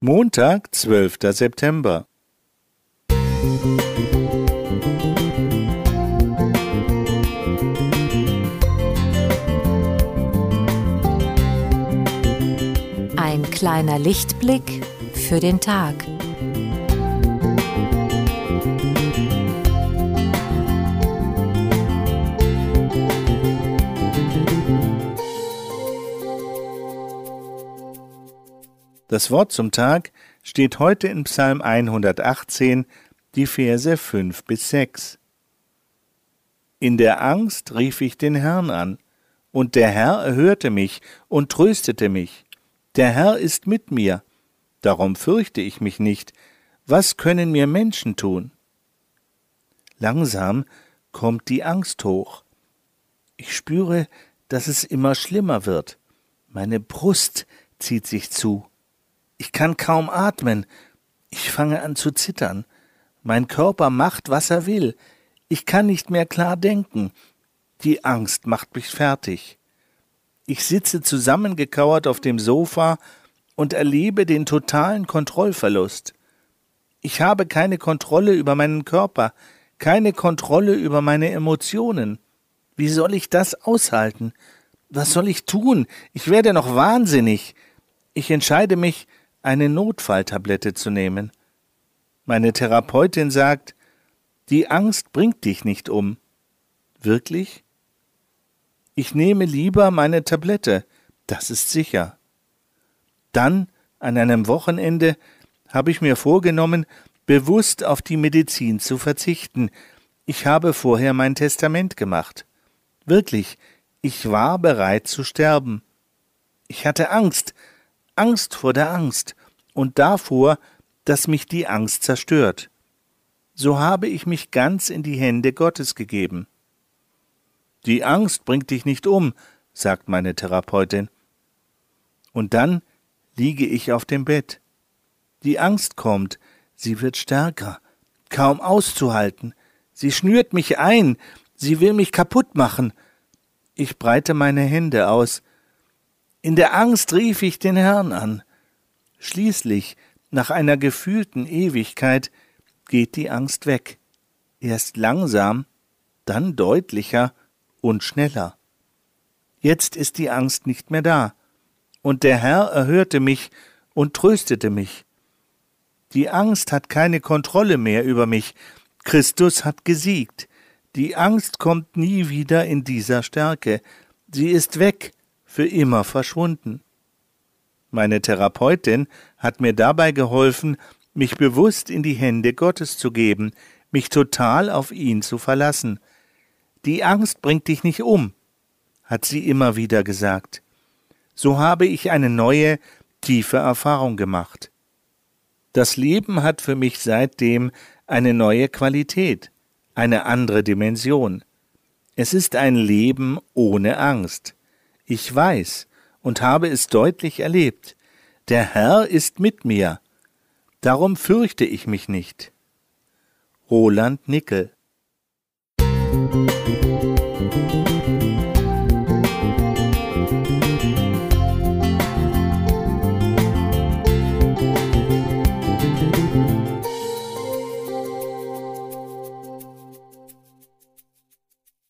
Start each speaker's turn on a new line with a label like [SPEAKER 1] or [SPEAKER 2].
[SPEAKER 1] Montag, zwölfter September.
[SPEAKER 2] Ein kleiner Lichtblick für den Tag.
[SPEAKER 1] Das Wort zum Tag steht heute in Psalm 118, die Verse 5 bis 6. In der Angst rief ich den Herrn an, und der Herr erhörte mich und tröstete mich. Der Herr ist mit mir, darum fürchte ich mich nicht. Was können mir Menschen tun? Langsam kommt die Angst hoch. Ich spüre, dass es immer schlimmer wird. Meine Brust zieht sich zu. Ich kann kaum atmen. Ich fange an zu zittern. Mein Körper macht, was er will. Ich kann nicht mehr klar denken. Die Angst macht mich fertig. Ich sitze zusammengekauert auf dem Sofa und erlebe den totalen Kontrollverlust. Ich habe keine Kontrolle über meinen Körper, keine Kontrolle über meine Emotionen. Wie soll ich das aushalten? Was soll ich tun? Ich werde noch wahnsinnig. Ich entscheide mich, eine Notfalltablette zu nehmen. Meine Therapeutin sagt, die Angst bringt dich nicht um. Wirklich? Ich nehme lieber meine Tablette, das ist sicher. Dann, an einem Wochenende, habe ich mir vorgenommen, bewusst auf die Medizin zu verzichten. Ich habe vorher mein Testament gemacht. Wirklich, ich war bereit zu sterben. Ich hatte Angst, Angst vor der Angst und davor, dass mich die Angst zerstört. So habe ich mich ganz in die Hände Gottes gegeben. Die Angst bringt dich nicht um, sagt meine Therapeutin. Und dann liege ich auf dem Bett. Die Angst kommt, sie wird stärker, kaum auszuhalten. Sie schnürt mich ein, sie will mich kaputt machen. Ich breite meine Hände aus, in der Angst rief ich den Herrn an. Schließlich, nach einer gefühlten Ewigkeit, geht die Angst weg. Erst langsam, dann deutlicher und schneller. Jetzt ist die Angst nicht mehr da. Und der Herr erhörte mich und tröstete mich. Die Angst hat keine Kontrolle mehr über mich. Christus hat gesiegt. Die Angst kommt nie wieder in dieser Stärke. Sie ist weg, für immer verschwunden. Meine Therapeutin hat mir dabei geholfen, mich bewusst in die Hände Gottes zu geben, mich total auf ihn zu verlassen. Die Angst bringt dich nicht um, hat sie immer wieder gesagt. So habe ich eine neue, tiefe Erfahrung gemacht. Das Leben hat für mich seitdem eine neue Qualität, eine andere Dimension. Es ist ein Leben ohne Angst ich weiß und habe es deutlich erlebt, der Herr ist mit mir, darum fürchte ich mich nicht. Roland Nickel. Musik